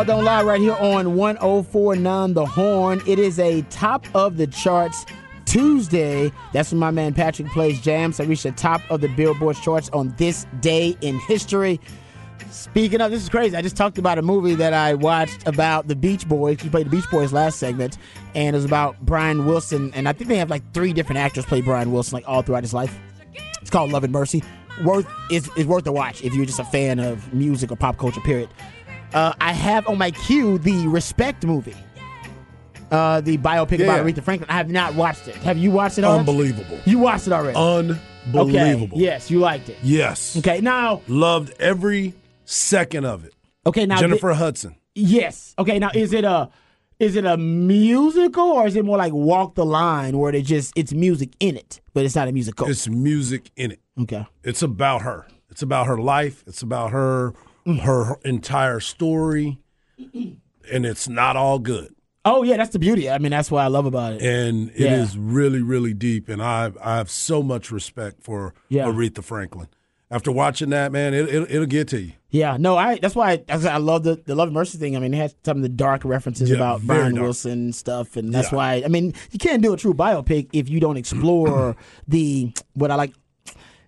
Ball Don't Lie right here on 1049 The Horn. It is a top of the charts Tuesday. That's when my man Patrick plays jams. I reached the top of the Billboard charts on this day in history. Speaking of, this is crazy. I just talked about a movie that I watched about the Beach Boys. You played the Beach Boys last segment, and it was about Brian Wilson. And I think they have like three different actors play Brian Wilson, like all throughout his life. It's called Love and Mercy. Worth is worth a watch if you're just a fan of music or pop culture. Period. Uh, I have on my queue the Respect movie, uh, the biopic about Aretha Franklin. I have not watched it. Have you watched it? Orange? Unbelievable. You watched it already? Unbelievable. Okay. Yes, you liked it. Yes. Okay. Now, Loved every second of it. okay. Now, Jennifer Hudson. Yes. Okay. Now, is it a is it a musical or is it more like Walk the Line, where they just it's music in it, but it's not a musical? It's music in it. okay. It's about her. It's about her life. It's about her her entire story. And it's not all good. Oh yeah, that's the beauty. I mean, that's what I love about it. And it is Yeah. really, really deep. And I I have so much respect for Yeah. Aretha Franklin. After watching that, man, it, it, it'll get to you. Yeah. No, I that's why I, that's why I love the the Love and Mercy thing. I mean, it has some of the dark references Yeah, about Brian dark. Wilson stuff, and that's why I mean, you can't do a true biopic if you don't explore the what I like,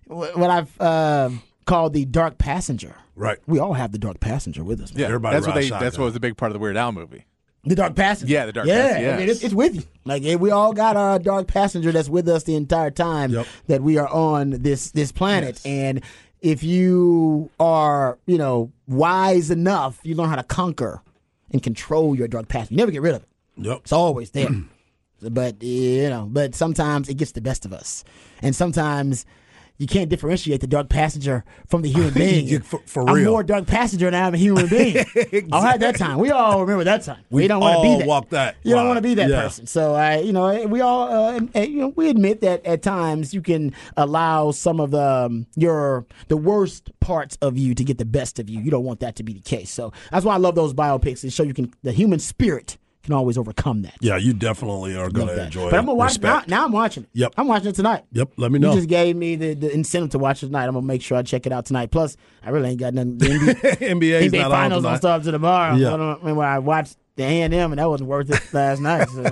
what I've uh, called the dark passenger. Right. We all have the dark passenger with us. man. Yeah, Everybody that's what rides they. That's what was a big part of the Weird Al movie. The dark passenger. Yeah, the dark yeah, passenger, I mean, it's, it's with you. Like we all got our dark passenger that's with us the entire time Yep. that we are on this this planet. And if you are, you know, wise enough, you learn how to conquer and control your dark passenger. You never get rid of it. Yep. It's always there. but you know, but sometimes it gets the best of us, and sometimes. You can't differentiate the dark passenger from the human being. For- for I'm real. more dark passenger than I'm a human being. I had that time. We all remember that time. We, We don't want to be that. walk that You don't want to be that Yeah. person. So I, you know, we all, uh, and, you know, we admit that at times you can allow some of the um, your the worst parts of you to get the best of you. You don't want that to be the case. So that's why I love those biopics. They show you can the human spirit can always overcome that. Yeah, you definitely are going to enjoy But I'm gonna watch Respect. now. Now I'm watching it. Yep. I'm watching it tonight. Yep, let me know. You just gave me the, the incentive to watch it tonight. I'm gonna make sure I check it out tonight. Plus, I really ain't got nothing. The NBA, NBA's NBA finals on stuff to tomorrow. Yeah. I don't remember I watched the A and M, and that wasn't worth it last night. So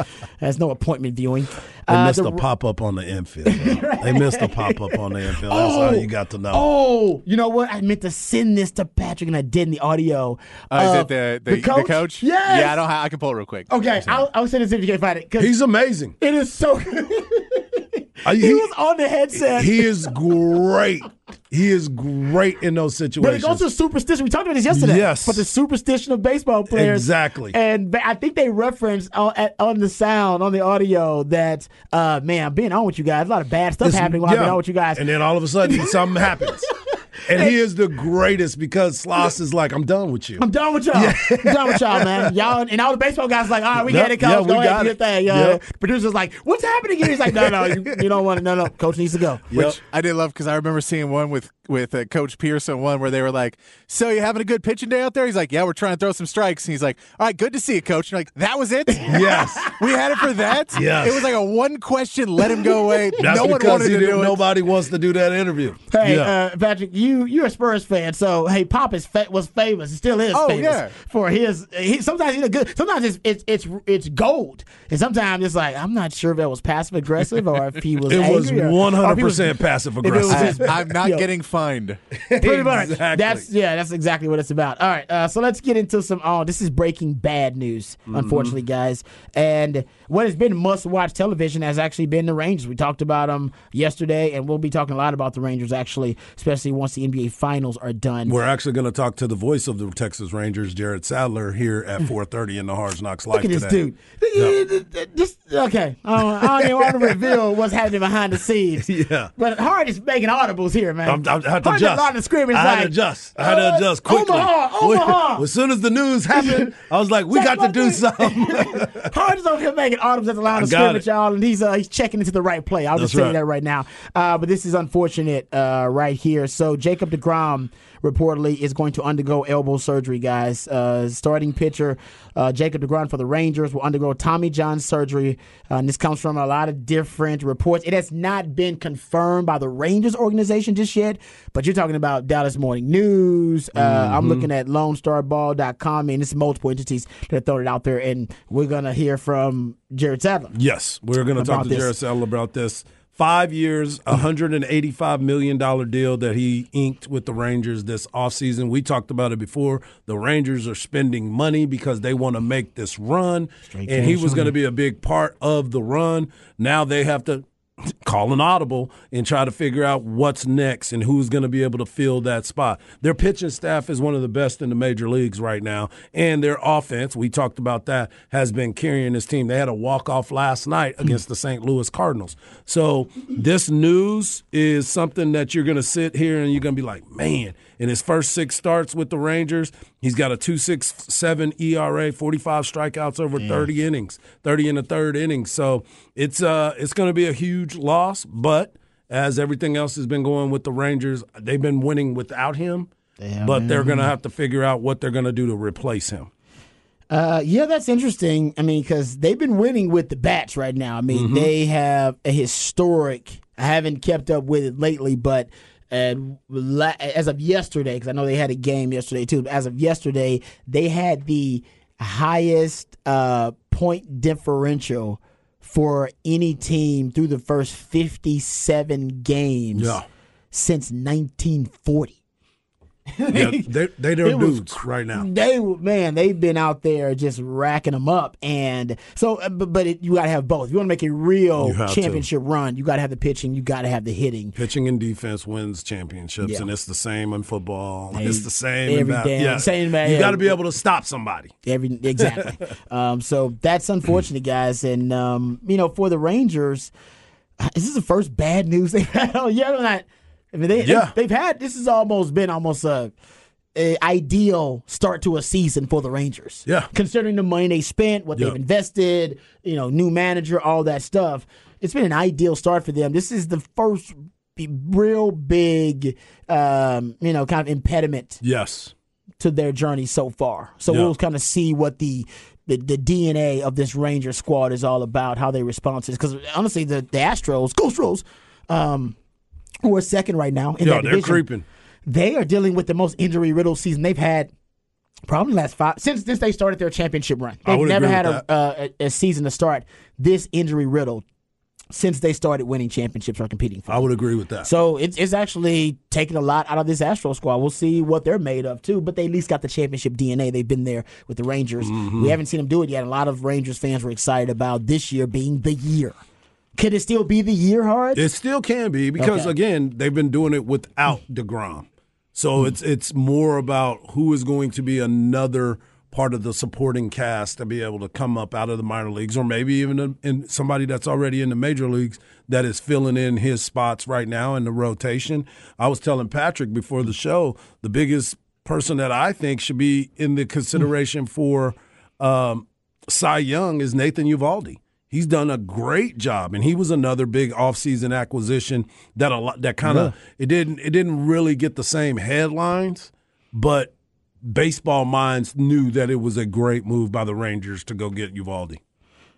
that's no appointment viewing. They Uh, missed the- a pop up on the infield. bro. They missed a pop up on the infield. That's all you got to know. Oh, you know what? I meant to send this to Patrick, and I did in the audio. Uh, is it the the, the coach? Yes. Yeah, I don't. Have, I can pull it real quick. Okay, I'll, I'll send this if you can find it He's amazing. it is so. Uh, he, was on the headset. he is great. He is great in those situations. But it goes to superstition. We talked about this yesterday. Yes. But the superstition of baseball players. Exactly. And I think they referenced on, at, on the sound, on the audio, that, uh, man, I'm being on with you guys. A lot of bad stuff It's- happening while I've been on with you guys. And then all of a sudden something happens. And he is the greatest because Sloss is like, I'm done with you. I'm done with y'all. I'm done with y'all, man. Y'all and all the baseball guys like, all right, we Yep, get it, coach. yeah, we Go ahead, got do your it. thing. Uh, Yep. Producer's like, what's happening here? He's like, no, no, you, you don't want to. No, no, coach needs to go. Yep. Which I did love because I remember seeing one with with uh, Coach Pearson, one where they were like, "So you having a good pitching day out there?" He's like, "Yeah, we're trying to throw some strikes." And he's like, "All right, good to see you, Coach." And you're like, "That was it? Yes. we had it for that? Yes. It was like a one question, let him go away. That's no one wanted to do it. nobody wants to do that interview. Hey, yeah. uh, Patrick, you you're a Spurs fan, so hey, Pop is fa- was famous, still is Oh, famous yeah. for his. He, sometimes he's a good. Sometimes it's it's it's it's gold, and sometimes it's like I'm not sure if that was passive aggressive or if he was. it was angry or- one or if hundred he was- percent passive if it was aggressive. just- I, am not Yo. getting fined. Pretty much. Exactly. That's yeah. That's exactly what it's about. All right. Uh, so let's get into some. Oh, this is breaking bad news, Mm-hmm. unfortunately, guys. And what has been must-watch television has actually been the Rangers. We talked about them yesterday, and we'll be talking a lot about the Rangers actually, especially once the NBA Finals are done. We're actually going to talk to the voice of the Texas Rangers, Jared Sadler, here at 4:30 in the Hard Knocks Live Look at this today. dude. Just okay. I don't, I don't even want to reveal what's happening behind the scenes. Yeah. But Hard is making audibles here, man. I'm, I'm, I had to adjust. the screen. It's I had like, to adjust. I had to uh, adjust quickly. Omaha, Omaha. As soon as the news happened, I was like, "We got to do something." Hard is over here making audibles at the line I of scrimmage, y'all, and he's uh, he's checking into the right play. I'll just That's tell right. you that right now. Uh, but this is unfortunate uh, right here. So Jacob Degrom reportedly is going to undergo elbow surgery, guys. Uh, starting pitcher uh, Jacob Degrom for the Rangers will undergo Tommy John surgery. Uh, and this comes from a lot of different reports. It has not been confirmed by the Rangers organization just yet, but you're talking about Dallas Morning News. Uh, I'm looking at LoneStarBall.com, and it's multiple entities that have thrown it out there, and we're gonna hear from Jared Sadler. Yes, we're going to talk to this. Jared Settle about this. Five years, $185 million deal that he inked with the Rangers this offseason. We talked about it before. The Rangers are spending money because they want to make this run, and he was going to be a big part of the run. Now they have to call an audible and try to figure out what's next and who's going to be able to fill that spot. Their pitching staff is one of the best in the major leagues right now, and their offense, we talked about that, has been carrying this team. They had a walk-off last night hmm. against the St. Louis Cardinals. So this news is something that you're going to sit here and you're going to be like, man, in his first six starts with the Rangers, he's got a 2.67 ERA, 45 strikeouts over 30 innings, 30 in the third inning. So it's uh it's going to be a huge loss, but as everything else has been going with the Rangers, they've been winning without him. but they're going to have to figure out what they're going to do to replace him. Uh, yeah, that's interesting. I mean, because they've been winning with the bats right now. I mean, they have a historic. I haven't kept up with it lately, but la- as of yesterday, because I know they had a game yesterday too. As of yesterday, they had the highest uh, point differential for any team through the first fifty-seven games Yeah. since 1940. Yeah, they they they're It was dudes right now. They man, they've been out there just racking them up, and so uh, but, but it, you got to have both. If you want to make a real have to. championship run, you got to have the pitching, you got to have the hitting. Pitching and defense wins championships, Yeah. and it's the same in football. Hey, it's the same in every ba- damn- yeah. same, man, You got to be able to stop somebody. Every exactly. um, so that's unfortunate, guys, and um, you know for the Rangers, this is the first bad news they've had all year. Not, I mean, they, Yeah. they, have had this has almost been almost a, a ideal start to a season for the Rangers. Yeah. considering the money they spent, what they've invested, you know, new manager, all that stuff. It's been an ideal start for them. This is the first real big, um, you know, kind of impediment Yes. to their journey so far. So we'll kind of see what the, the the DNA of this Ranger squad is all about, how they respond to this. Because honestly, the, the Astros, Ghost Astros, um, who are second right now in Yeah, that they're creeping. they are dealing with the most injury riddled season they've had. Probably last five since since they started their championship run. I They've would never agree had a, uh, a a season to start this injury riddled since they started winning championships or competing for. I would agree with that. So it's, it's actually taking a lot out of this Astro squad. We'll see what they're made of too, but they at least got the championship DNA. They've been there with the Rangers. Mm-hmm. We haven't seen them do it yet. A lot of Rangers fans were excited about this year being the year. Could it still be the year, Hard? It still can be because Okay. again, they've been doing it without mm. Degrom. So mm. it's it's more about who is going to be another part of the supporting cast to be able to come up out of the minor leagues, or maybe even in, in somebody that's already in the major leagues that is filling in his spots right now in the rotation. I was telling Patrick before the show the biggest person that I think should be in the consideration mm. for um, Cy Young is Nathan Eovaldi. He's done a great job, and he was another big offseason acquisition that a lot that kind of it didn't it didn't really get the same headlines, but baseball minds knew that it was a great move by the Rangers to go get Eovaldi.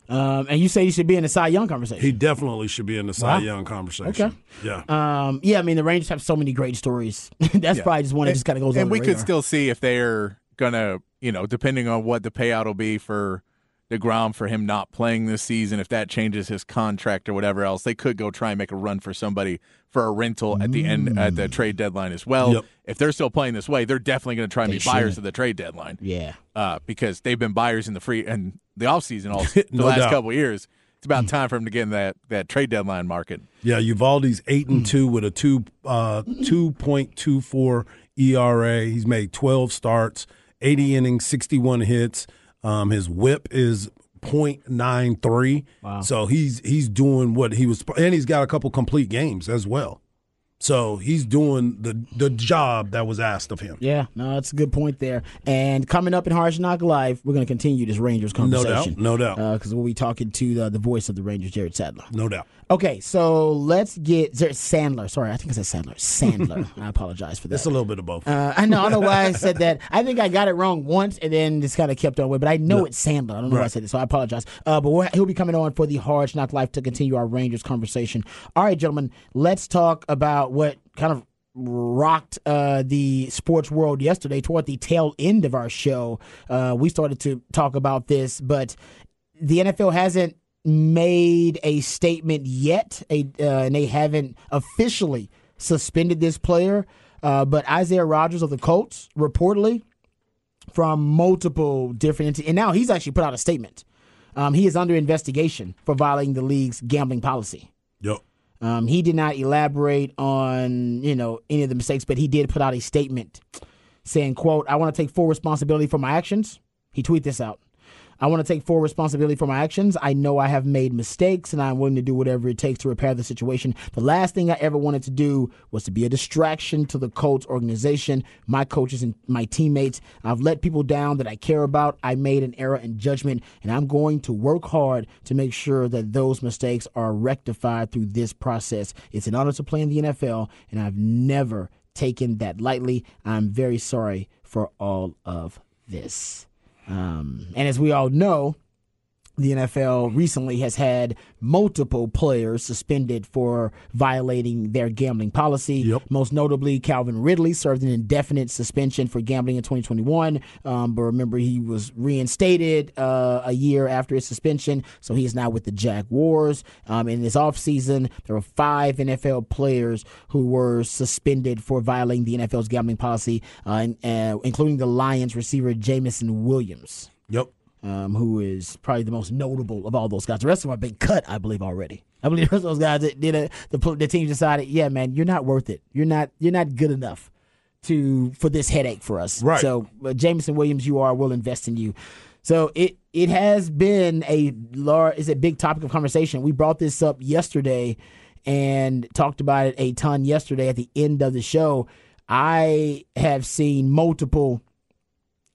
Um, and you say he should be in the Cy Young conversation. He definitely should be in the Cy Wow. Young conversation. Okay. Yeah. Um, yeah, I mean the Rangers have so many great stories. That's Yeah. probably just one that just kind of goes. and under we the could still see if they're gonna, you know, depending on what the payout will be for Degrom for him not playing this season, if that changes his contract or whatever else, they could go try and make a run for somebody for a rental at the end at the trade deadline as well. Yep. If they're still playing this way, they're definitely going to try and They be buyers of the trade deadline. Yeah. uh, because they've been buyers in the free and the offseason all the No last doubt. couple of years. It's about time for him to get in that, that trade deadline market. Yeah, Eovaldi's eight and two with a two uh, two point two four ERA. He's made twelve starts, eighty innings, sixty one hits. Um, his WHIP is .93. Wow. So he's he's doing what he was, and he's got a couple complete games as well. So he's doing the the job that was asked of him. Yeah, no, that's a good point there. And coming up in Hard Knock Live, we're going to continue this Rangers conversation. No doubt, no doubt. Because we'll be talking to the, the voice of the Rangers, Jared Sadler. No doubt. Okay, so let's get Sandler. Sorry, I think I said Sandler. Sandler. I apologize for that. It's a little bit of both. Uh, I know. I don't know why I said that. I think I got it wrong once, and then just kind of kept on with. But I know No. it's Sandler. I don't know why I said it, so I apologize. Uh, but we'll, he'll be coming on for the Hard Knock Life to continue our Rangers conversation. All right, gentlemen, let's talk about what kind of rocked uh, the sports world yesterday. Toward the tail end of our show, uh, we started to talk about this, but the NFL hasn't made a statement yet, a, uh, and they haven't officially suspended this player. Uh, but Isaiah Rodgers of the Colts reportedly from multiple different and now he's actually put out a statement. Um, he is under investigation for violating the league's gambling policy. Yep. Um, he did not elaborate on you know any of the mistakes, but he did put out a statement saying, "quote I want to take full responsibility for my actions." He tweeted this out. I want to take full responsibility for my actions. I know I have made mistakes and I'm willing to do whatever it takes to repair the situation. The last thing I ever wanted to do was to be a distraction to the Colts organization, my coaches, and my teammates. I've let people down that I care about. I made an error in judgment, and I'm going to work hard to make sure that those mistakes are rectified through this process. It's an honor to play in the NFL, and I've never taken that lightly. I'm very sorry for all of this. Um, and as we all know, the NFL recently has had multiple players suspended for violating their gambling policy. Yep. Most notably, Calvin Ridley served an indefinite suspension for gambling in 2021. Um, but remember, he was reinstated uh, a year after his suspension, so he is now with the Jaguars. Um, in this offseason, there were five NFL players who were suspended for violating the NFL's gambling policy, uh, and, uh, including the Lions receiver Jameson Williams Yep. Um, who is probably the most notable of all those guys. The rest of them have been cut, I believe, already. I believe the rest of those guys that did it. The the team decided, yeah, man, you're not worth it. You're not you're not good enough to for this headache for us. Right. So, uh, Jameson Williams, you are. We'll invest in you. So it it has been a large, is a big topic of conversation. We brought this up yesterday and talked about it a ton yesterday at the end of the show. I have seen multiple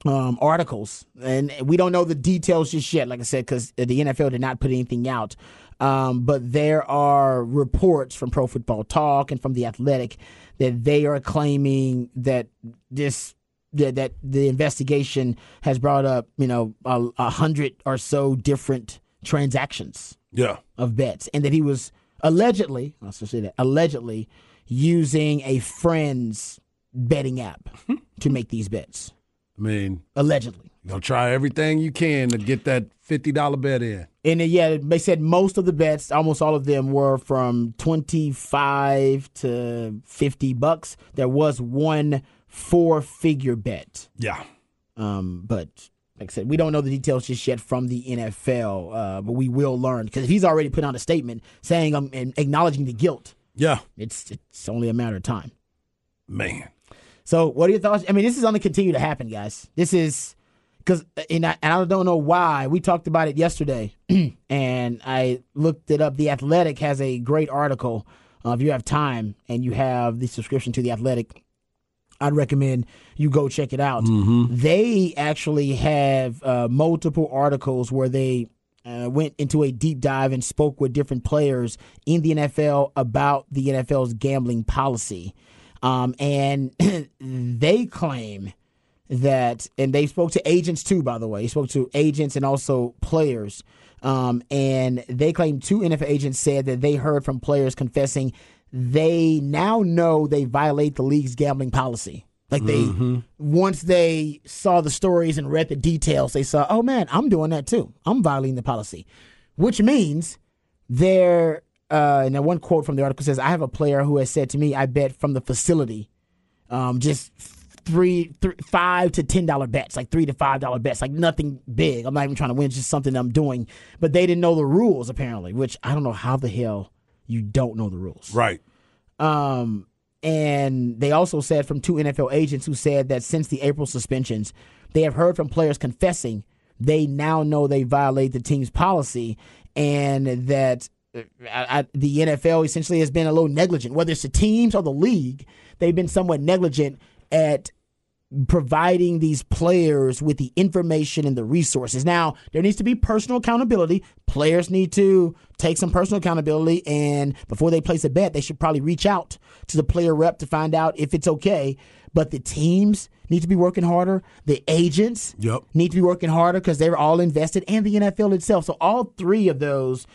um, articles, and we don't know the details just yet. Like I said, because the NFL did not put anything out, um, but there are reports from Pro Football Talk and from the Athletic that they are claiming that this that, that the investigation has brought up, you know, a, a hundred or so different transactions Yeah. of bets, and that he was allegedly, I'll say that, allegedly using a friend's betting app to make these bets. I mean, Allegedly. you'll try everything you can to get that fifty dollar bet in. And uh, yeah, they said most of the bets, almost all of them, were from twenty-five to fifty bucks. There was one four-figure bet, Yeah. um, but like I said, we don't know the details just yet from the NFL. Uh, but we will learn because if he's already put out a statement saying um, and acknowledging the guilt, Yeah. it's it's only a matter of time. Man. So, what are your thoughts? I mean, this is going to continue to happen, guys. This is because, and I, and I don't know why. We talked about it yesterday, and I looked it up. The Athletic has a great article. Uh, if you have time and you have the subscription to the Athletic, I'd recommend you go check it out. They actually have uh, multiple articles where they uh, went into a deep dive and spoke with different players in the NFL about the NFL's gambling policy. Um, and they claim that, and they spoke to agents too, by the way. They spoke to agents and also players. Um, and they claim two NFL agents said that they heard from players confessing they now know they violate the league's gambling policy. Like they, once they saw the stories and read the details, they saw, oh man, I'm doing that too. I'm violating the policy, which means they're. Uh, and then one quote from the article says, "I have a player who has said to me, I bet from the facility, um, just three, three, five to ten dollar bets, like three to five dollar bets, like nothing big. I'm not even trying to win, it's just something I'm doing. But they didn't know the rules apparently, which I don't know how the hell you don't know the rules. Right. Um, and they also said from two NFL agents who said that since the April suspensions, they have heard from players confessing they now know they violate the team's policy and that I, I, the NFL essentially has been a little negligent, whether it's the teams or the league. They've been somewhat negligent at providing these players with the information and the resources. Now, there needs to be personal accountability. Players need to take some personal accountability, and before they place a bet, they should probably reach out to the player rep to find out if it's okay. But the teams need to be working harder. The agents Yep. need to be working harder because they're all invested, and the NFL itself. So all three of those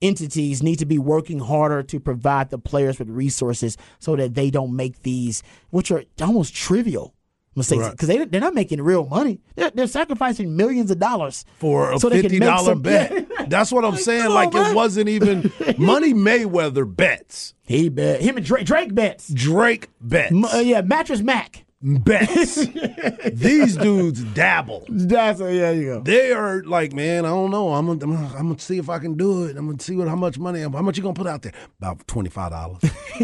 entities need to be working harder to provide the players with resources so that they don't make these, which are almost trivial mistakes, Right. because they they're not making real money. They're, they're sacrificing millions of dollars for a so fifty dollar bet. That's what I'm saying. Like on, it man. wasn't even Money Mayweather bets, He bet him and Drake, Drake bets. Drake bets, M- uh, yeah, mattress Mack. Bets. These dudes dabble. That's a, yeah, you go. They are like, man, I don't know. I'm gonna, I'm gonna, I'm gonna see if I can do it. I'm gonna see what how much money. How much you gonna put out there? About twenty five dollars.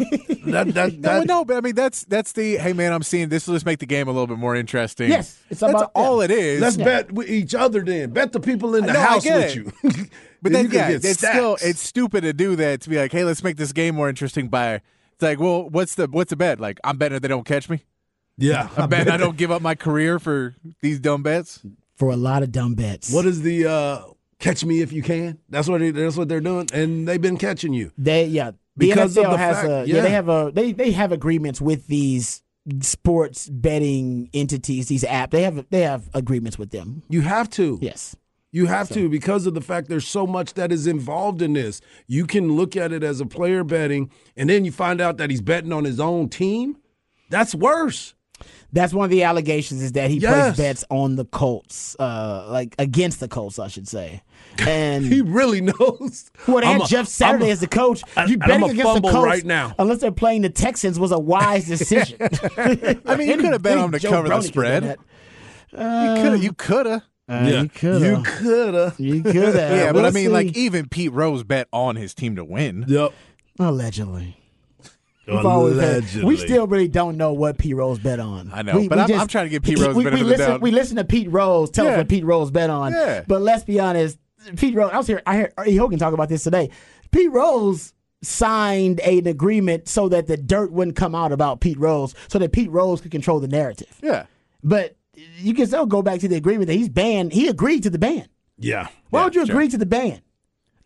that that No, that. no, but I mean that's that's the hey man, I'm seeing this will just make the game a little bit more interesting. Yes, it's that's about- all yeah. it is. Let's bet with each other then. Bet the people in the No, house with it. you. But Then then, you can yeah, get it's still it's stupid to do that to be like, hey, let's make this game more interesting by. It's like, well, what's the what's the bet? Like, I'm betting they don't catch me. Yeah. I'm betting I don't give up my career for these dumb bets. For a lot of dumb bets. What is the uh, catch me if you can? That's what it, that's what they're doing, and they've been catching you. They yeah. The Because NFL of the has fact- a yeah. yeah. they have a they they have agreements with these sports betting entities, these app. They have they have agreements with them. You have to. Yes. You have to because of the fact there's so much that is involved in this. You can look at it as a player betting, and then you find out that he's betting on his own team. That's worse. That's one of the allegations is that he Yes. placed bets on the Colts, uh, like against the Colts, I should say. And He really knows. well, they I'm had a- Jeff Saturday I'm a- as the coach. and You I'm betting against the Colts right now. unless they're playing the Texans, was a wise decision. I mean, you could have bet on them to cover the spread. You could have. You could have. Uh, Yeah. You could You have. coulda. You could have. Yeah, but I mean, see. like even Pete Rose bet on his team to win. Yep. allegedly. We've always had- we still really don't know what Pete Rose bet on. I know, but I'm- I'm trying to get Pete Rose we, we listen. We listen to Pete Rose tell us what Pete Rose bet on. Yeah. But let's be honest, Pete Rose. I was here. I heard E. Hogan talk about this today. Pete Rose signed an agreement so that the dirt wouldn't come out about Pete Rose, so that Pete Rose could control the narrative. Yeah. But you can still go back to the agreement that he's banned. He agreed to the ban. Yeah. Why Yeah, would you sure. agree to the ban?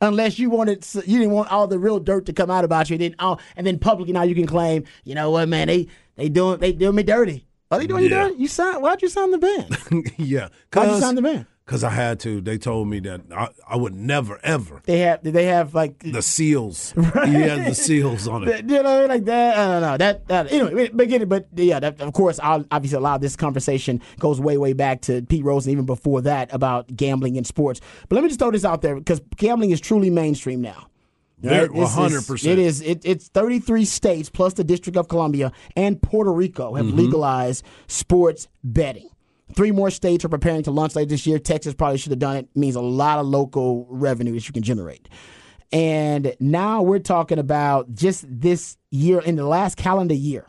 Unless you wanted, you didn't want all the real dirt to come out about you, then all, and then publicly now you can claim, you know what, man, they they doing they doing me dirty. Are they doing Yeah. you dirty? You sign? Why'd you sign the ban? yeah. Why'd you sign the ban? Because I had to. They told me that I, I would never, ever. They have did they have like The seals. He has the seals on it. you know like that? I don't know that. that anyway, but get it. But yeah, that, of course, I'll, obviously, a lot of this conversation goes way way back to Pete Rose and even before that about gambling in sports. But let me just throw this out there because gambling is truly mainstream now. Very- 100%. It is. It, it's 33 states plus the District of Columbia and Puerto Rico have mm-hmm. legalized sports betting. Three more states are preparing to launch later this year. Texas probably should have done it. Means a lot of local revenue that you can generate. And now we're talking about just this year in the last calendar year.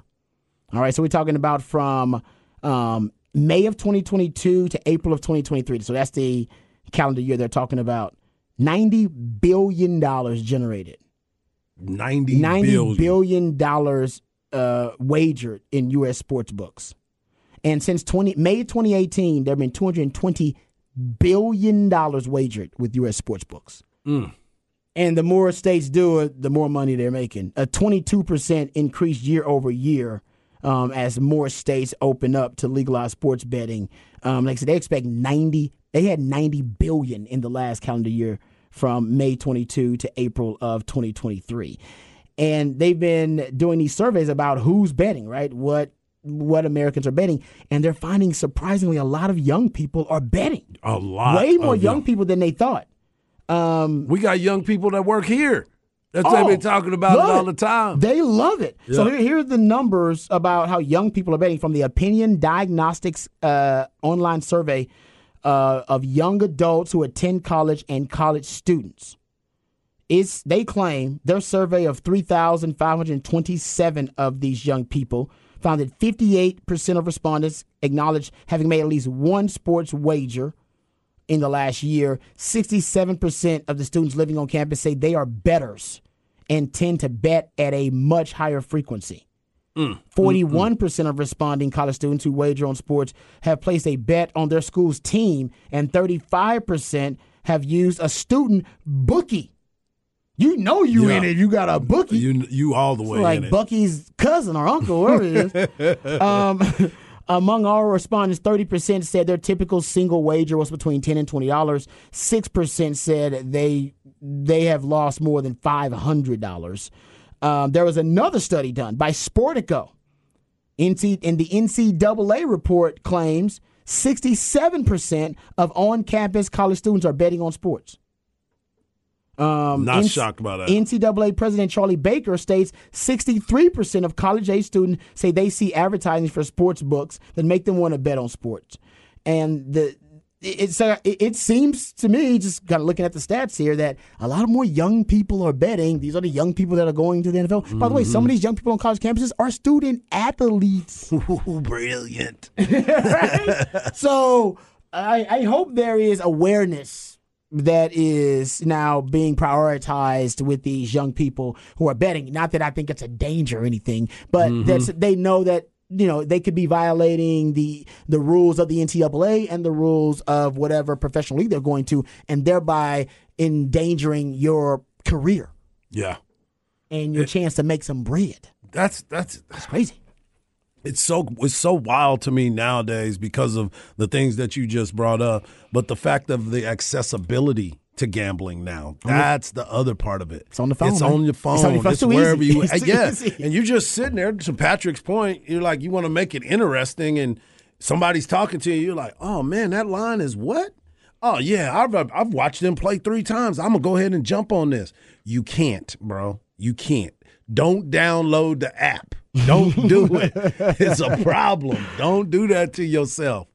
All right, so we're talking about from um, May of 2022 to April of 2023. So that's the calendar year they're talking about. Ninety billion dollars generated. 90 Ninety billion. billion dollars uh, wagered in U.S. sports books, and since 20 May 2018, there have been 220 billion dollars wagered with U.S. sports books. And the more states do it, the more money they're making. A 22% increase year over year um, as more states open up to legalize sports betting. Um, like I said, they expect 90. They had 90 billion in the last calendar year from May 22 to April of 2023, and they've been doing these surveys about who's betting, right? What what Americans are betting, and they're finding surprisingly a lot of young people are betting. A lot. Way more of young people than they thought. We got young people that work here. That's Oh, they've been talking about it all the time. They love it. So here, here are the numbers about how young people are betting from the Opinion Diagnostics uh, online survey uh, of young adults who attend college and college students. It's they claim their survey of 3,527 of these young people found that 58% of respondents acknowledged having made at least one sports wager in the last year. 67% of the students living on campus say they are bettors and tend to bet at a much higher frequency. Mm. 41% of responding college students who wager on sports have placed a bet on their school's team, and 35% have used a student bookie. You know you Yeah. in it. You got a bookie You you all the way in like. Bucky's cousin or uncle, whoever it is. um, among all respondents, thirty percent said their typical single wager was between ten and twenty dollars. Six percent said they they have lost more than five hundred dollars. Um, there was another study done by Sportico. NC, and the NCAA report claims 67% of on-campus college students are betting on sports. Um, Not NC shocked by that. NCAA President Charlie Baker states 63% of college age students say they see advertising for sports books that make them want to bet on sports. And the it's uh, it, seems to me, just kind of looking at the stats here, that a lot of more young people are betting. These are the young people that are going to the NFL. By the way, some of these young people on college campuses are student athletes. Ooh, brilliant. so I, I hope there is awareness that is now being prioritized with these young people who are betting. Not that I think it's a danger or anything, but mm-hmm. that's they know that you know they could be violating the the rules of the NCAA and the rules of whatever professional league they're going to, and thereby endangering your career Yeah. and your chance to make some bread. That's that's that's crazy. It's so it's so wild to me nowadays because of the things that you just brought up but the fact of the accessibility to gambling now that's the other part of it. It's on the phone, it's man. on your It's phone on your phone. it's It's wherever easy. you It's yeah. easy. and you're just sitting there to patrick's point you're like you want to make it interesting and somebody's talking to you you're like oh man that line is what? Oh yeah i've i've watched them play three times. I'm gonna go ahead and jump on this. You can't bro. You can't. Don't download the app don't do it. It's a problem. Don't do that to yourself.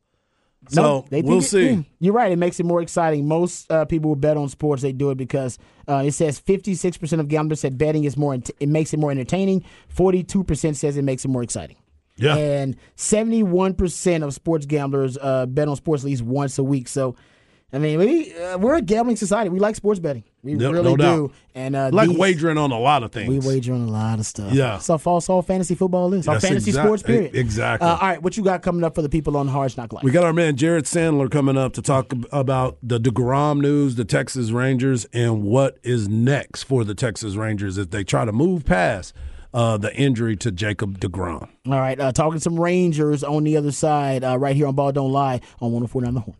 So No, we'll it- see. you're right. It makes it more exciting. Most uh, people who bet on sports, they do it because uh, it says 56% of gamblers said betting is more. It makes it more entertaining. 42% says it makes it more exciting. Yeah. And 71% of sports gamblers uh, bet on sports at least once a week. So, I mean, we uh, we're a gambling society. We like sports betting. We No- really no do. And uh, Like these- wagering on a lot of things. we wager on a lot of stuff. Yeah. All false all fantasy football is. All fantasy exact- sports, period. exactly. Uh, all right, what you got coming up for the people on Hard Knock Life? We got our man Jared Sandler coming up to talk about the DeGrom news, the Texas Rangers, and what is next for the Texas Rangers as they try to move past uh, the injury to Jacob DeGrom. All right, uh, talking some Rangers on the other side, uh, right here on Ball Don't Lie on 104.9 The Horn.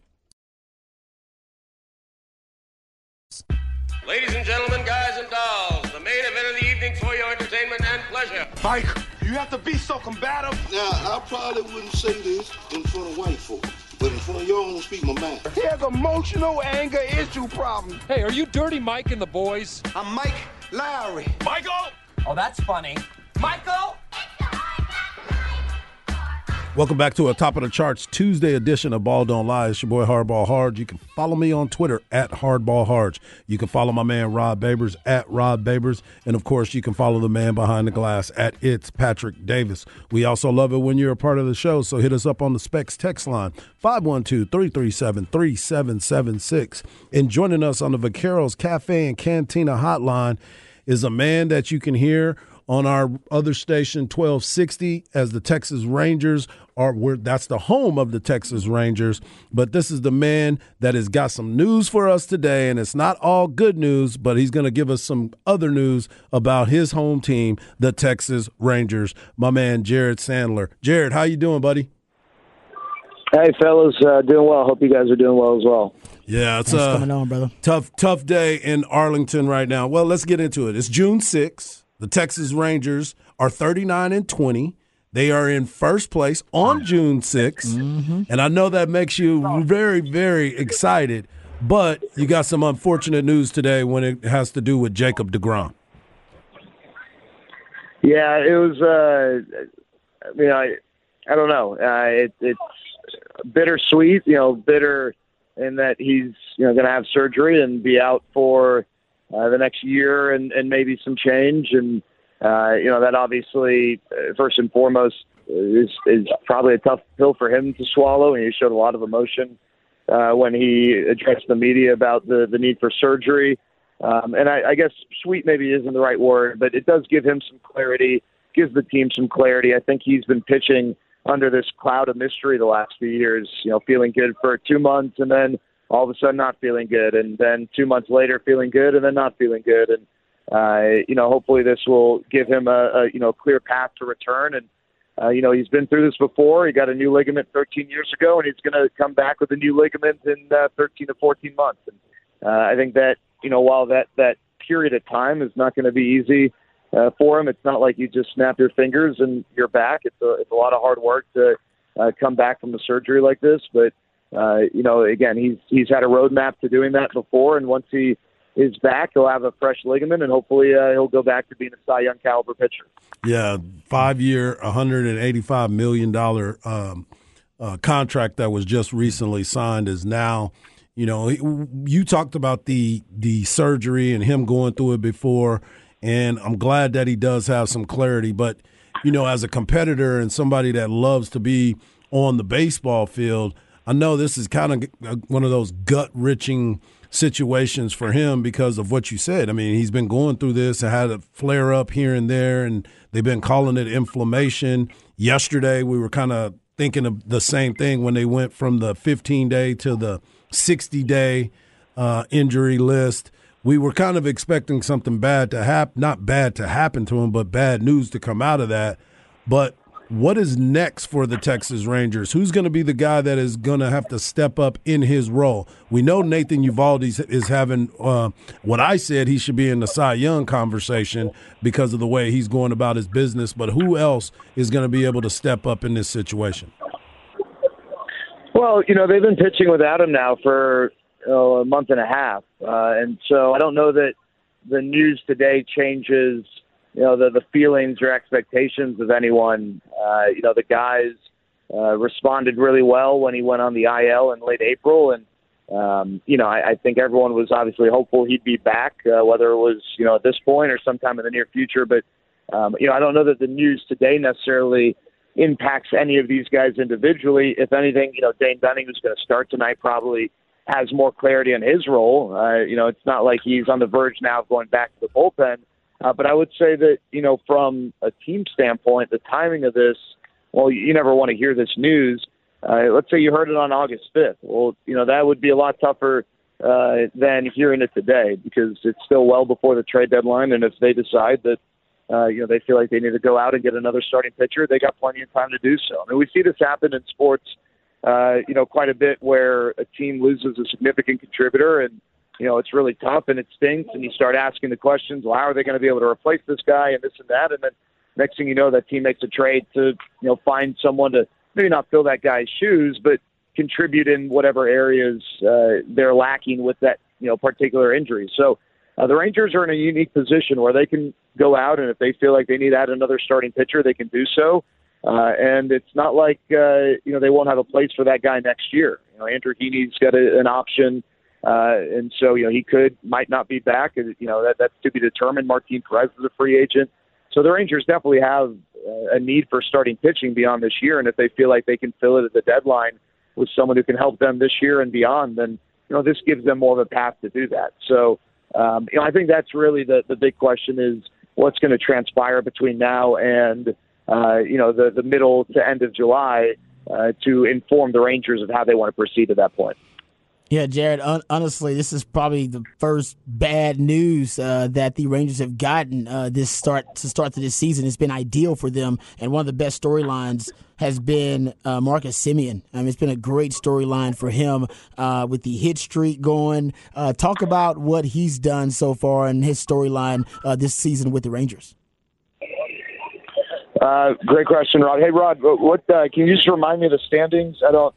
Ladies and gentlemen, guys and dolls, the main event of the evening for your entertainment and pleasure. Mike, you have to be so combative. Now, I probably wouldn't say this in front of white folks. but in front of y'all, I'm gonna speak my mind. He has emotional anger issue problem. Hey, are you Dirty Mike and the boys? I'm Mike Lowry. Michael! Oh, that's funny. Michael? Welcome back to a top of the charts Tuesday edition of Ball Don't Lie. It's your boy Hardball Hard. You can follow me on Twitter at Hardball Hard. You can follow my man Rob Babers at Rob Babers, and of course you can follow the man behind the glass at It's Patrick Davis. We also love it when you're a part of the show, so hit us up on the Specs text line 512-337-3776. And joining us on the Vaqueros Cafe and Cantina hotline is a man that you can hear on our other station 1260 as the Texas Rangers are where that's the home of the Texas Rangers but this is the man that has got some news for us today and it's not all good news but he's going to give us some other news about his home team the Texas Rangers my man Jared Sandler Jared how you doing buddy Hey, fellas, uh, doing well. Hope you guys are doing well as well. yeah it's What's a coming on, brother? tough tough day in Arlington right now. Well, let's get into it. It's June 6th. The Texas Rangers are 39 and 20. They are in first place on June 6th. And I know that makes you very very excited, but you got some unfortunate news today when it has to do with Jacob DeGrom. Yeah, it was. Uh, you know, I, I don't know. Uh, it, it's bittersweet. You know, bitter in that he's you know going to have surgery and be out for uh, the next year and, and maybe some change. And uh, you know that obviously, uh, first and foremost, is is probably a tough pill for him to swallow. And he showed a lot of emotion uh, when he addressed the media about the the need for surgery. Um, and I, I guess sweet maybe isn't the right word, but it does give him some clarity, gives the team some clarity. I think he's been pitching under this cloud of mystery the last few years. You know, feeling good for two months and then all of a sudden not feeling good, and then two months later feeling good and then not feeling good. And uh, you know, hopefully this will give him a, a you know clear path to return. And uh, you know, he's been through this before. He got a new ligament 13 years ago, and he's going to come back with a new ligament in uh, 13 to 14 months. And uh, I think that you know, while that that period of time is not going to be easy uh, for him, it's not like you just snap your fingers and you're back. It's a it's a lot of hard work to uh, come back from a surgery like this. But uh, you know, again, he's he's had a roadmap to doing that before, and once he is back, he'll have a fresh ligament, and hopefully uh, he'll go back to being a Cy Young caliber pitcher. Yeah, five year, hundred and eighty five million dollar um, uh, contract that was just recently signed is now you know, you talked about the the surgery and him going through it before, and I'm glad that he does have some clarity. But you know, as a competitor and somebody that loves to be on the baseball field, I know this is kind of one of those gut wrenching situations for him because of what you said. I mean, he's been going through this and had a flare up here and there, and they've been calling it inflammation. Yesterday, we were kind of thinking of the same thing when they went from the 15 day to the 60 day uh, injury list. We were kind of expecting something bad to happen, not bad to happen to him, but bad news to come out of that. But what is next for the Texas Rangers? Who's going to be the guy that is going to have to step up in his role? We know Nathan Eovaldi is having uh, what I said he should be in the Cy Young conversation because of the way he's going about his business. But who else is going to be able to step up in this situation? Well, you know, they've been pitching without him now for oh, a month and a half. Uh, and so I don't know that the news today changes, you know, the, the feelings or expectations of anyone. Uh, you know, the guys uh, responded really well when he went on the IL in late April. And, um, you know, I, I think everyone was obviously hopeful he'd be back, uh, whether it was, you know, at this point or sometime in the near future. But, um, you know, I don't know that the news today necessarily – impacts any of these guys individually. If anything, you know, Dane Dunning, who's going to start tonight, probably has more clarity on his role. Uh, you know, it's not like he's on the verge now of going back to the bullpen. Uh, but I would say that, you know, from a team standpoint, the timing of this, well, you never want to hear this news. Uh, let's say you heard it on August 5th. Well, you know, that would be a lot tougher uh, than hearing it today because it's still well before the trade deadline. And if they decide that uh, you know, they feel like they need to go out and get another starting pitcher. They got plenty of time to do so. I mean, we see this happen in sports, uh, you know, quite a bit where a team loses a significant contributor and, you know, it's really tough and it stinks. And you start asking the questions, well, how are they going to be able to replace this guy and this and that? And then next thing you know, that team makes a trade to, you know, find someone to maybe not fill that guy's shoes, but contribute in whatever areas uh, they're lacking with that, you know, particular injury. So, uh, the Rangers are in a unique position where they can go out and if they feel like they need to add another starting pitcher, they can do so. Uh, and it's not like uh, you know they won't have a place for that guy next year. You know, Andrew Heaney's got a, an option, uh, and so you know he could might not be back. You know that that's to be determined. Martin Perez is a free agent, so the Rangers definitely have uh, a need for starting pitching beyond this year. And if they feel like they can fill it at the deadline with someone who can help them this year and beyond, then you know this gives them more of a path to do that. So um, you know, I think that's really the the big question is what's going to transpire between now and uh, you know the the middle to end of July uh, to inform the Rangers of how they want to proceed at that point. Yeah, Jared. Un- honestly, this is probably the first bad news uh, that the Rangers have gotten uh, this start to start to this season. It's been ideal for them, and one of the best storylines has been uh, Marcus Semien. I mean, it's been a great storyline for him uh, with the hit streak going. Uh, talk about what he's done so far and his storyline uh, this season with the Rangers. great question, Rod. Hey, Rod, what can you just remind me of the standings? I don't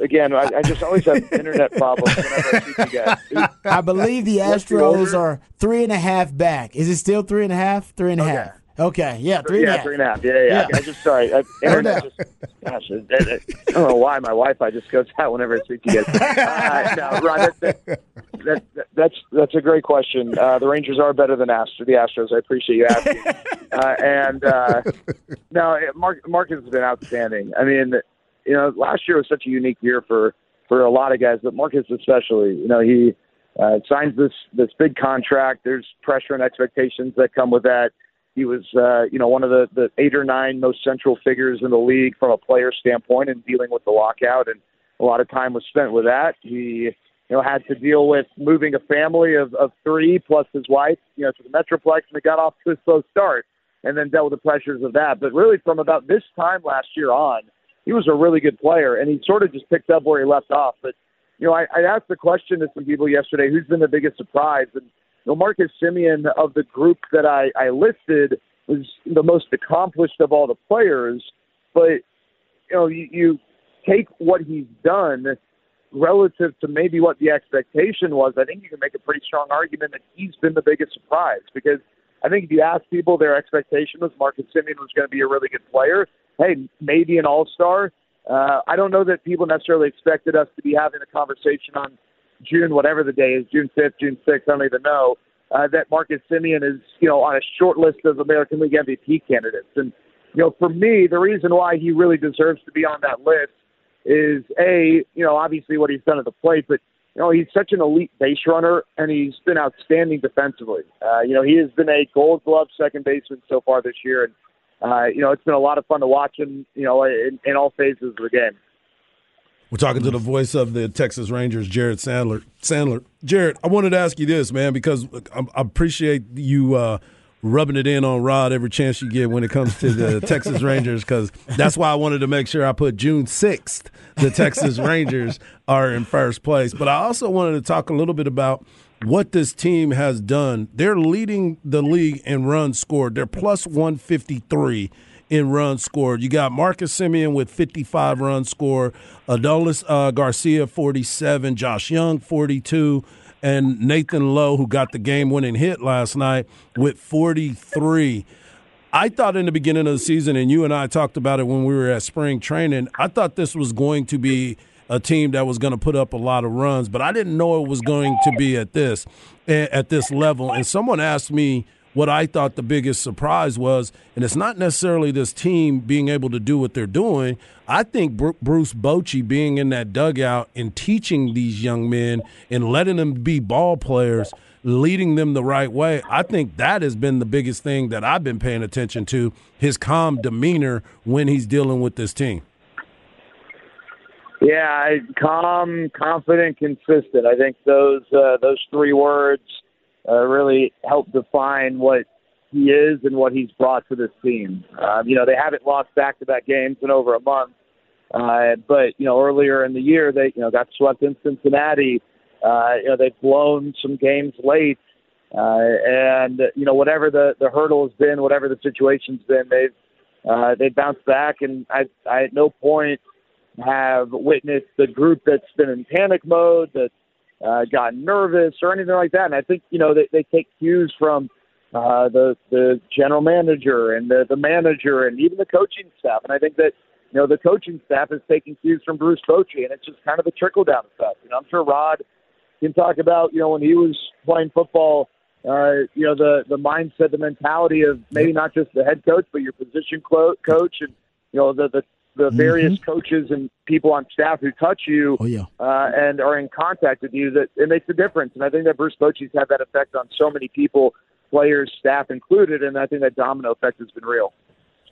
again, I, I, just always have internet problems whenever I see you guys. I believe the Astros are three and a half back. Is it still three and a half? Three and a okay. half. Okay, yeah, three yeah, and three and a half. Yeah, yeah. yeah. I, I just sorry. I, internet just, gosh, I, I, don't know why my Wi-Fi just goes out whenever I speak to you guys. Uh, no, Ron, that, that, that, that's that's a great question. Uh, the Rangers are better than Astros. The Astros. I appreciate you asking. Uh, and uh, no, Mark Mark has been outstanding. I mean, you know, last year was such a unique year for for a lot of guys, but Marcus especially. You know, he uh, signs this this big contract. There's pressure and expectations that come with that. He was, uh, you know, one of the, the eight or nine most central figures in the league from a player standpoint in dealing with the lockout, and a lot of time was spent with that. He, you know, had to deal with moving a family of, of three plus his wife, you know, to the Metroplex, and it got off to a slow start, and then dealt with the pressures of that. But really, from about this time last year on, he was a really good player, and he sort of just picked up where he left off. But you know, I, I asked the question to some people yesterday: Who's been the biggest surprise? And you know, Marcus Semien of the group that I, I listed was the most accomplished of all the players. But you know, you, you take what he's done relative to maybe what the expectation was. I think you can make a pretty strong argument that he's been the biggest surprise because I think if you ask people, their expectation was Marcus Semien was going to be a really good player. Hey, maybe an all star. Uh, I don't know that people necessarily expected us to be having a conversation on June, whatever the day is, June 5th, June 6th, I don't even know, uh, that Marcus Semien is, you know, on a short list of American League MVP candidates. And, you know, for me, the reason why he really deserves to be on that list is, A, you know, obviously what he's done at the plate, but, you know, he's such an elite base runner, and he's been outstanding defensively. Uh, you know, he has been a gold glove second baseman so far this year, and, uh, you know, it's been a lot of fun to watch him, you know, in, in all phases of the game. We're talking to the voice of the Texas Rangers, Jared Sandler. Sandler, Jared, I wanted to ask you this, man, because I, appreciate you uh, rubbing it in on Rod every chance you get when it comes to the Texas Rangers, because that's why I wanted to make sure I put June sixth. The Texas Rangers are in first place, but I also wanted to talk a little bit about what this team has done. They're leading the league in runs scored. They're plus one fifty three in runs scored. You got Marcus Semien with 55 runs scored, Adolis uh, Garcia 47, Josh Jung 42, and Nathan Lowe, who got the game winning hit last night, with 43. I thought in the beginning of the season, and you and I talked about it when we were at spring training, I thought this was going to be a team that was going to put up a lot of runs, but I didn't know it was going to be at this at this level. And someone asked me what I thought the biggest surprise was, and it's not necessarily this team being able to do what they're doing. I think Bruce Bochy being in that dugout and teaching these young men and letting them be ball players, leading them the right way. I think that has been the biggest thing that I've been paying attention to his calm demeanor when he's dealing with this team. Yeah, calm, confident, consistent. I think those uh, those three words uh, really help define what he is and what he's brought to this team. Um, you know, they haven't lost back-to-back games in over a month, uh, but you know, earlier in the year they you know got swept in Cincinnati. Uh, you know, they've blown some games late, uh, and you know, whatever the the hurdle has been, whatever the situation's been, they've uh, they bounced back, and I I at no point have witnessed the group that's been in panic mode that uh, got nervous or anything like that. And I think you know they, they take cues from uh, the the general manager and the the manager and even the coaching staff. And I think that you know the coaching staff is taking cues from Bruce Bochy, and it's just kind of a trickle down effect. You know, I'm sure Rod can talk about you know when he was playing football. Uh, you know the the mindset, the mentality of maybe not just the head coach, but your position clo- coach, and you know the the the various mm-hmm. coaches and people on staff who touch you oh, yeah. uh, and are in contact with you that it makes a difference. And I think that Bruce Bochy's had that effect on so many people, players, staff included, and I think that domino effect has been real.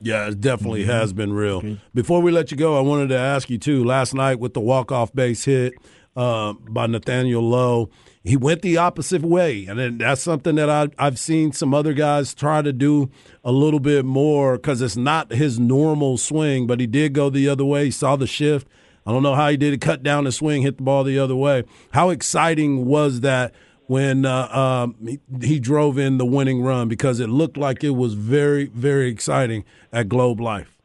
Yeah, it definitely mm-hmm. has been real. Okay. Before we let you go, I wanted to ask you too. Last night with the walk off base hit uh, by Nathaniel Lowe, he went the opposite way, and that's something that I, I've seen some other guys try to do a little bit more because it's not his normal swing. But he did go the other way. He saw the shift. I don't know how he did it. Cut down the swing, hit the ball the other way. How exciting was that? when uh, um, he, he, drove in the winning run because it looked like it was very, very exciting at Globe Life.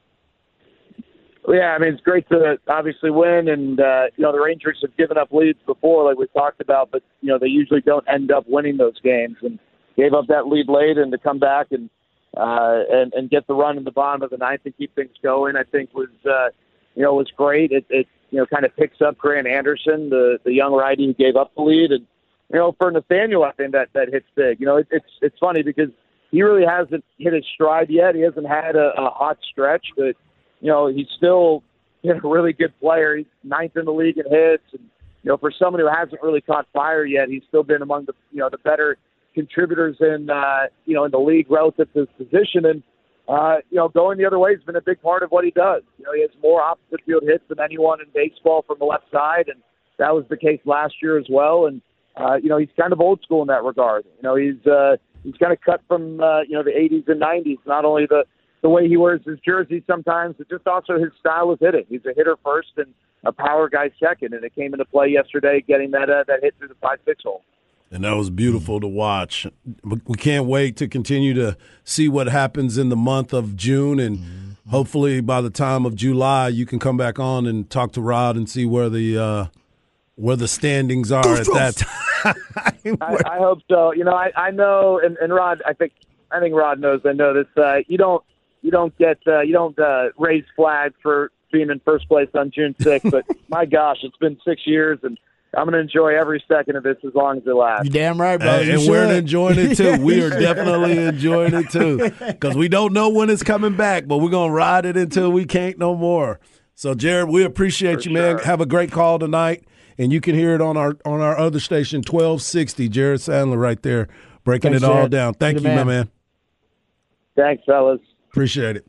Yeah, I mean it's great to obviously win, and uh, you know the Rangers have given up leads before, like we talked about, but you know they usually don't end up winning those games, and gave up that lead late, and to come back and uh, and and get the run in the bottom of the ninth and keep things going, I think was uh, you know was great. It, it you know kind of picks up Grant Anderson, the the young righty who gave up the lead, and you know for Nathaniel, I think that that hits big. You know it, it's it's funny because he really hasn't hit his stride yet. He hasn't had a, a hot stretch, but you know, he's still you know, a really good player. He's ninth in the league in hits, and you know, for someone who hasn't really caught fire yet, he's still been among the you know the better contributors in uh, you know in the league relative to his position. And uh, you know, going the other way has been a big part of what he does. You know, he has more opposite field hits than anyone in baseball from the left side, and that was the case last year as well. And uh, you know, he's kind of old school in that regard. You know, he's uh, he's kind of cut from uh, you know the 80s and 90s. Not only the the way he wears his jersey sometimes, but just also his style of hitting. He's a hitter first and a power guy second, and it came into play yesterday, getting that uh, that hit through the five six hole. And that was beautiful to watch. We can't wait to continue to see what happens in the month of June. And hopefully by the time of July, you can come back on and talk to Rod and see where the uh, where the standings are at that time. I, I hope so. You know, I, I know, and, and Rod, I think I think Rod knows. I know this. Uh, you don't you don't get uh, you don't uh, raise flags for being in first place on June 6th. but my gosh, it's been six years, and I'm going to enjoy every second of this as long as it lasts. You damn right, bro. and, You and we're enjoying it too. We are definitely enjoying it too because we don't know when it's coming back, but we're gonna ride it until we can't no more. So, Jared, we appreciate For you, man. sure. Have a great call tonight, and you can hear it on our on our other station, twelve sixty. Jared Sandler, right there, breaking Thanks, it all Jared. down. Thank You're you, the my man. man. Thanks, fellas. Appreciate it.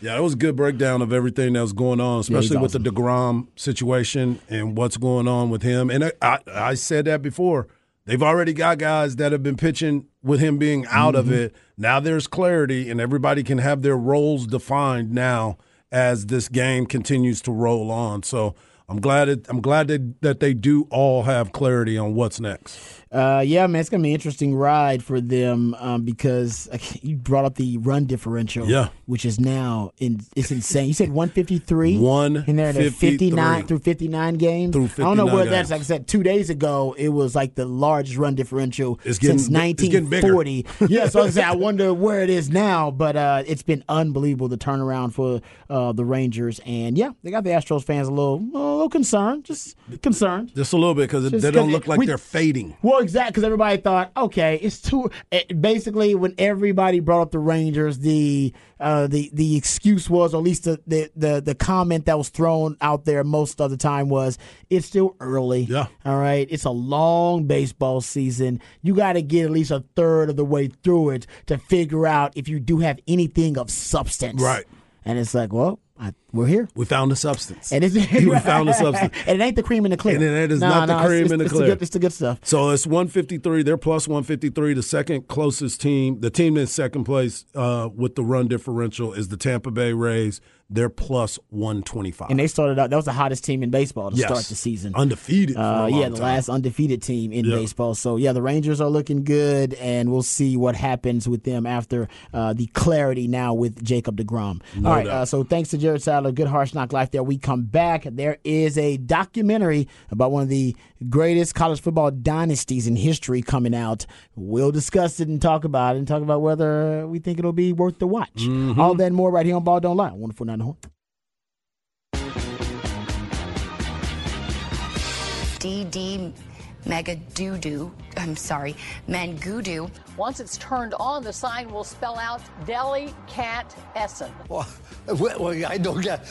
Yeah, that was a good breakdown of everything that was going on, especially with the DeGrom situation and what's going on with him. And I, I, I said that before. They've already got guys that have been pitching with him being out of mm-hmm. it. Now there's clarity, and everybody can have their roles defined now as this game continues to roll on. So I'm glad it, I'm glad that, that they do all have clarity on what's next. Uh, yeah, man, it's gonna be an interesting ride for them um, because you brought up the run differential, Yeah. which is now in it's insane. You said one fifty three, One in there to fifty nine through fifty nine games. Through I don't know 59 where that's. games. Like I said, two days ago, it was like the largest run differential It's getting- since it's nineteen getting bigger. forty. yeah, so I say, I wonder where it is now, but uh, it's been unbelievable the turnaround for uh, the Rangers, and yeah, they got the Astros fans a little, a little concerned, just concerned. Just a little bit because they don't look like we- they're fading. Well, exactly, because everybody thought, okay, it's too. It, basically, when everybody brought up the Rangers, the uh, the the excuse was, or at least the, the the the comment that was thrown out there most of the time was, it's still early. Yeah. All right, it's a long baseball season. You got to get at least a third of the way through it to figure out if you do have anything of substance. Right. And it's like, well, I, we're here. We found the substance. And it's we found the substance. and it ain't the cream in the clear. And it is No, not the no, it's- cream it's, in the it's clear. good, it's the good stuff. So it's 153. They're plus 153. The second closest team, the team in second place uh, with the run differential is the Tampa Bay Rays. They're plus 125. And they started out. That was the hottest team in baseball to Yes. start the season. Undefeated Uh, yeah, the time. last undefeated team in baseball. So yeah, the Rangers are looking good, and we'll see what happens with them after uh, the clarity now with Jacob Degrom. All right. Uh, so thanks to Jared Sandler, good harsh knock life. There we come back. There is a documentary about one of the greatest college football dynasties in history coming out. We'll discuss it and talk about it and talk about whether we think it'll be worth the watch. Mm-hmm. All that and more right here on Ball Don't Lie. Wonderful night, horn. DD Mega Doo Doo. I'm sorry, Mangudu. Once it's turned on, the sign will spell out Deli Cat Essen. Well, well, I don't get.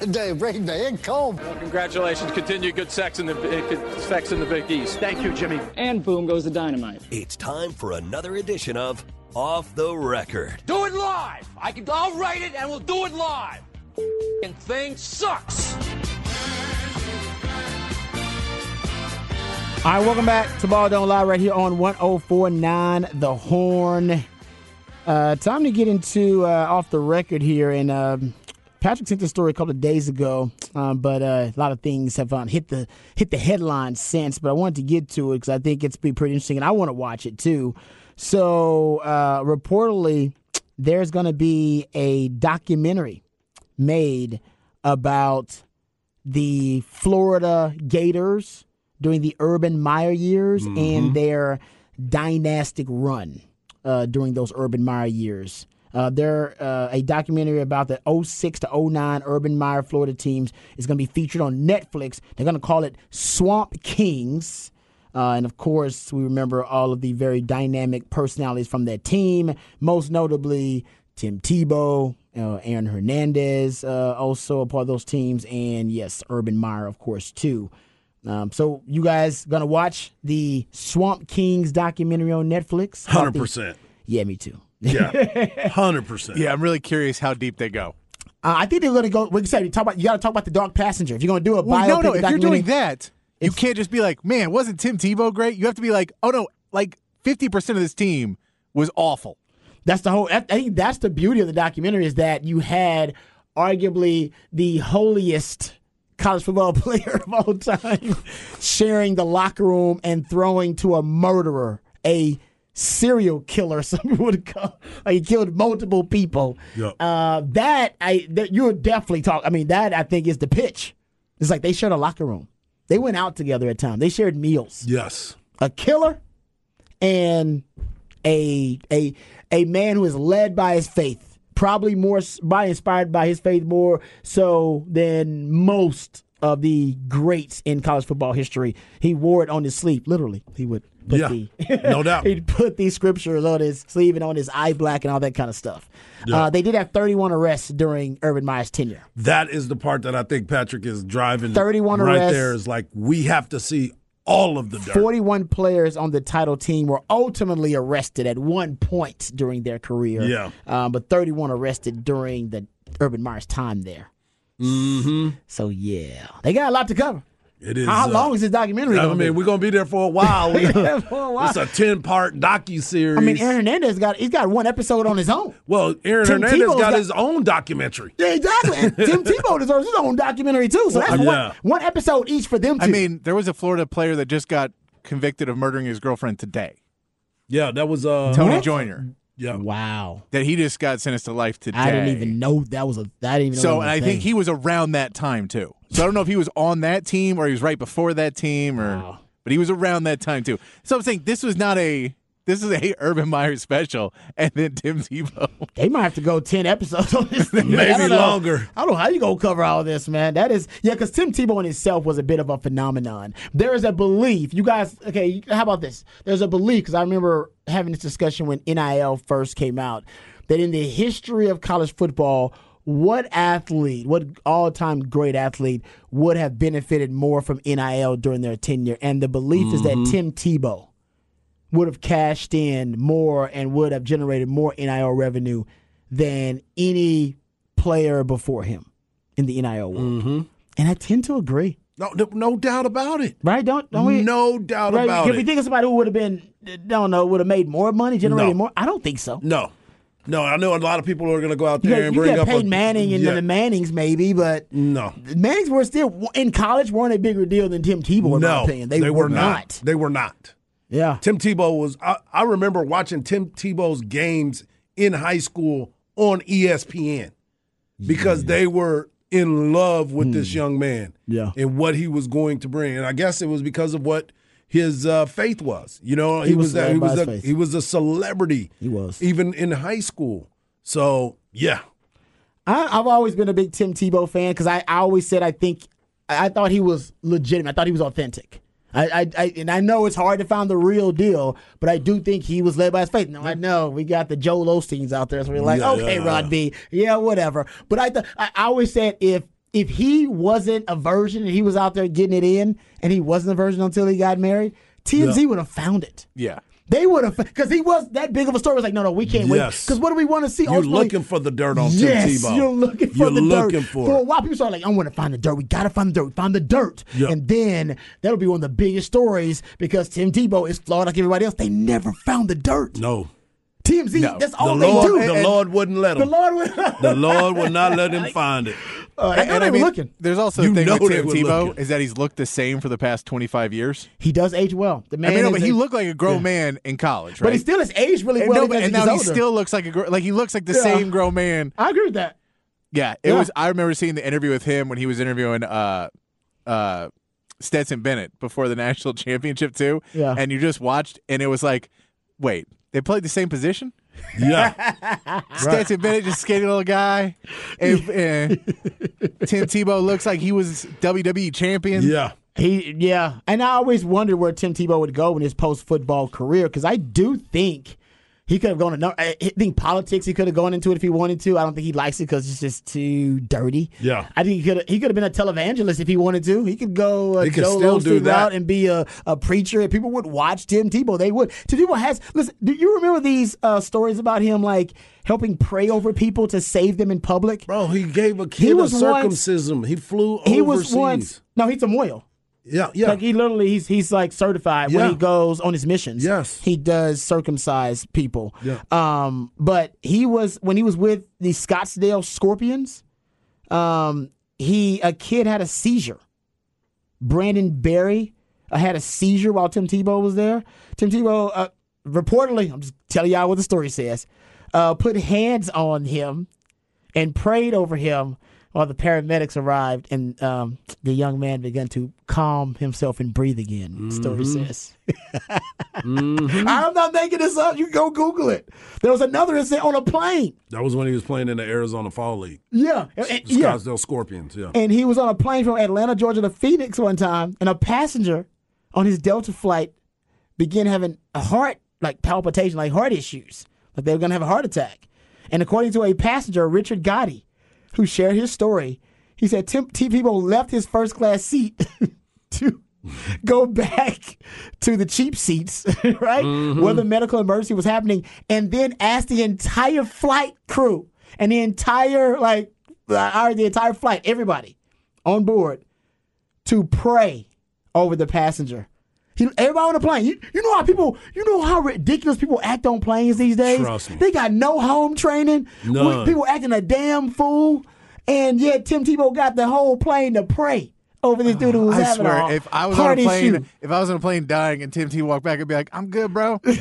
They bring the ink home. Congratulations. Continue good sex in the uh, sex in the Big East. Thank you, Jimmy. And boom goes the dynamite. It's time for another edition of Off the Record. Do it live. I can. I'll write it and we'll do it live. And thing sucks. All right, welcome back to Ball Don't Lie right here on 1049 The Horn. Uh, time to get into uh, off the record here. And um Patrick sent this story a couple of days ago, um, but uh, a lot of things have um, hit the hit the headlines since. But I wanted to get to it because I think it's be pretty interesting, and I want to watch it too. So uh, reportedly, there's going to be a documentary made about the Florida Gators during the Urban Meyer years and their dynastic run uh, during those Urban Meyer years. Uh, there, uh, a documentary about the 06 to 09 Urban Meyer Florida teams is going to be featured on Netflix. They're going to call it Swamp Kings. Uh, and of course, we remember all of the very dynamic personalities from that team, most notably Tim Tebow, Uh, Aaron Hernandez, uh, also a part of those teams, and yes, Urban Meyer, of course, too. Um, so you guys gonna watch the Swamp Kings documentary on Netflix? Hundred percent. Yeah, me too. Yeah, hundred percent. Yeah, I'm really curious how deep they go. Uh, I think they're going to go. We said you talk about. You got to talk about the Dark Passenger. If you're going to do a Well, biopic no, no. If you're doing that, you can't just be like, "Man, wasn't Tim Tebow great?" You have to be like, "Oh no, like 50 percent of this team was awful." That's the whole. I I think that's the beauty of the documentary is that you had arguably the holiest college football player of all time sharing the locker room and throwing to a murderer, a serial killer. Some people would call. Like he killed multiple people. Yep. Uh, that I that you would definitely talk. I mean, that I think is the pitch. It's like they shared a locker room. They went out together at times. They shared meals. Yes. A killer and a a a man who is led by his faith, probably more by inspired by his faith more so than most of the greats in college football history. He wore it on his sleeve, literally. He would put Yeah, the no doubt. He'd put these scriptures on his sleeve and on his eye black and all that kind of stuff. Yeah. Uh, they did have 31 arrests during Urban Meyer's tenure. That is the part that I think Patrick is driving. 31 right arrests. there is like we have to see all of the dirt. 41 players on the title team were ultimately arrested at one point during their career. Yeah. Um, but 31 arrested during the Urban Meyer's time there. Mm-hmm. So, yeah. They got a lot to cover. It is. How uh, long is this documentary? I mean, be? we're gonna be there for a while. We for a while. It's a ten part docu series. I mean, Aaron Hernandez got he's got one episode on his own. well, Aaron Tim Hernandez got, got- his own documentary. Yeah, exactly. And Tim Tebow deserves his own documentary too. So that's Yeah. one, one episode each for them two. I mean, there was a Florida player that just got convicted of murdering his girlfriend today. Yeah, that was uh Tony What? Joiner. Yeah. wow. That he just got sentenced to life today. I didn't even know that was a. I didn't even. So, that and I think he was around that time too. So I don't know if he was on that team or he was right before that team, or Wow. but he was around that time too. So I'm saying this was not a this is a Urban Meyer special, and then Tim Tebow. They might have to go ten episodes on this thing. Maybe I don't know. longer. I don't know how you gonna cover all this, man. That is yeah, because Tim Tebow in himself was a bit of a phenomenon. There is a belief. You guys, okay? How about this? There's a belief because I remember having this discussion when NIL first came out that in the history of college football. What athlete, what all-time great athlete would have benefited more from NIL during their tenure? And the belief is that mm-hmm. Tim Tebow would have cashed in more and would have generated more NIL revenue than any player before him in the NIL world. Mm-hmm. And I tend to agree. No, no, no doubt about it. Right? Don't don't we? No doubt right? about Can it. Can we think of somebody who would have been, don't know, would have made more money, generated No. more? I don't think so. no, no. I know a lot of people are going to go out You there got, and you bring got up Peyton a, Manning and yeah, the Mannings maybe, but no, the Mannings were still in college weren't a bigger deal than Tim Tebow in my no. opinion. They, were not. They were not. Yeah. Tim Tebow was. I, I remember watching Tim Tebow's games in high school on ESPN because they were in love with this young man Hmm. Yeah. and what he was going to bring. And I guess it was because of what his uh, faith was. You know, he, He was was that, he was a, faith. he was a celebrity. He was. even in high school. So yeah, I, I've always been a big Tim Tebow fan because I, I always said I think I thought he was legitimate. I thought he was authentic. I, I, I and I know it's hard to find the real deal, but I do think he was led by his faith. Now I know we got the Joel Osteens out there, so we're like, Yeah, okay, yeah. Rod B, yeah, whatever. But I, th- I I always said if if he wasn't a virgin and he was out there getting it in, and he wasn't a virgin until he got married, TMZ Yeah. would have found it. Yeah. They would have because he was that big of a story. It was like, no, no, we can't wait because what do we want to see? you're Ultimately- looking for the dirt on yes, Tim Tebow. Yes, you're looking for You're the looking dirt. for For a while, people started like, I want to find the dirt. We got to find the dirt. We found the dirt. Yep. And then that'll be one of the biggest stories because Tim Tebow is flawed like everybody else. They never found the dirt. No, TMZ, No. that's the all they Lord, do. the And Lord wouldn't let him. the. Lord would. The Lord would not let him find it. Uh, I know they were looking. there's also You the thing with Tim Tebow is that he's looked the same for the past 25 years. He does age well. The man I mean, no, but he looked like a grown man in college, right? but he still has aged really and, well. no, but- and he now gets he older. still looks like a like he looks like the Yeah. same grown man. I agree with that. Yeah, it Yeah. was. I remember seeing the interview with him when he was interviewing uh, uh, Stetson Bennett before the national championship too. Yeah. and you just watched, and it was like, wait, they played the same position. Yeah, Stetson Bennett just skinny little guy, and, and Tim Tebow looks like he was WWE champion. yeah. He yeah, and I always wondered where Tim Tebow would go in his post football career because I do think He could have gone. No, I think politics. He could have gone into it if he wanted to. I don't think he likes it because it's just too dirty. Yeah. I think he could. He could have been a televangelist if he wanted to. He could go a He could Joel still do that. and be a, a preacher. And people would watch Tim Tebow. They would. Tim Tebow has. Listen. Do you remember these uh, stories about him like helping pray over people to save them in public? Bro, he gave a He kid a was once- circumcision. he flew He was once. No, he's a mohel. Yeah, yeah. Like he literally, he's he's like certified when he goes on his missions. Yes. he does circumcise people. Yeah. Um, but he was when he was with the Scottsdale Scorpions. Um, he a kid had a seizure. Brandon Barry uh, had a seizure while Tim Tebow was there. Tim Tebow uh, reportedly, I'm just telling y'all what the story says, uh, put hands on him and prayed over him while the paramedics arrived and um, the young man began to calm himself and breathe again. The story Mm-hmm. says. I'm not making this up. You go Google it. There was another incident on a plane. That was when he was playing in the Arizona Fall League. Yeah. And- yeah. Scottsdale Scorpions, yeah. And he was on a plane from Atlanta, Georgia to Phoenix one time, and a passenger on his Delta flight began having a heart like palpitation, like heart issues, like they were gonna have a heart attack. And according to a passenger, Richard Gotti, who shared his story, he said Tim. Tebow left his first class seat to go back to the cheap seats, right, where the medical emergency was happening, and then asked the entire flight crew and the entire like uh, the entire flight, everybody on board, to pray over the passenger. He, everybody on the plane. You, you know how people, you know how ridiculous people act on planes these days. Trust me. They got no home training. None. People acting a damn fool, and yet Tim Tebow got the whole plane to pray over this dude who was I having swear, a if I was on a plane, issue. if I was on a plane dying and Tim T walked back, I'd be like, "I'm good, bro. don't,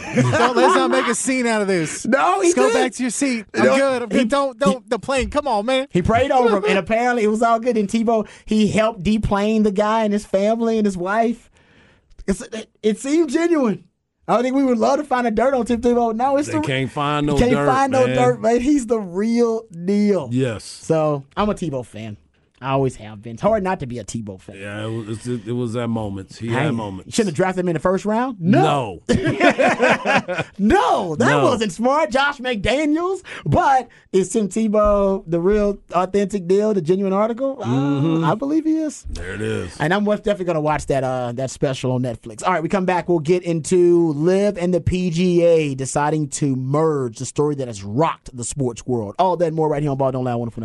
let's not make a scene out of this. No, he Just go did. back to your seat. I'm No, good. I'm he- good. Don't, don't the plane. Come on, man. He prayed over him, and apparently it was all good. And Tebow, he helped deplane the guy and his family and his wife. It's, it, it seemed genuine. I think we would love to find a dirt on Tim Tebow. No, it's They the, can't find no can't dirt, find no man. dirt, man. He's the real deal. Yes. So I'm a Tebow fan. I always have been. It's hard not to be a Tebow fan. Yeah, it was, it, it was at moments. He Hey, had You moments. shouldn't have drafted him in the first round. No, No. no, that No. wasn't smart. Josh McDaniels, but is Tim Tebow the real authentic deal, the genuine article? Uh, Mm-hmm. I believe he is. there it is. And I'm most definitely going to watch that uh, that special on Netflix. All right, we come back. We'll get into LIV and the PGA deciding to merge the story that has rocked the sports world. All that more right here on Ball Don't Lie. Wonderful.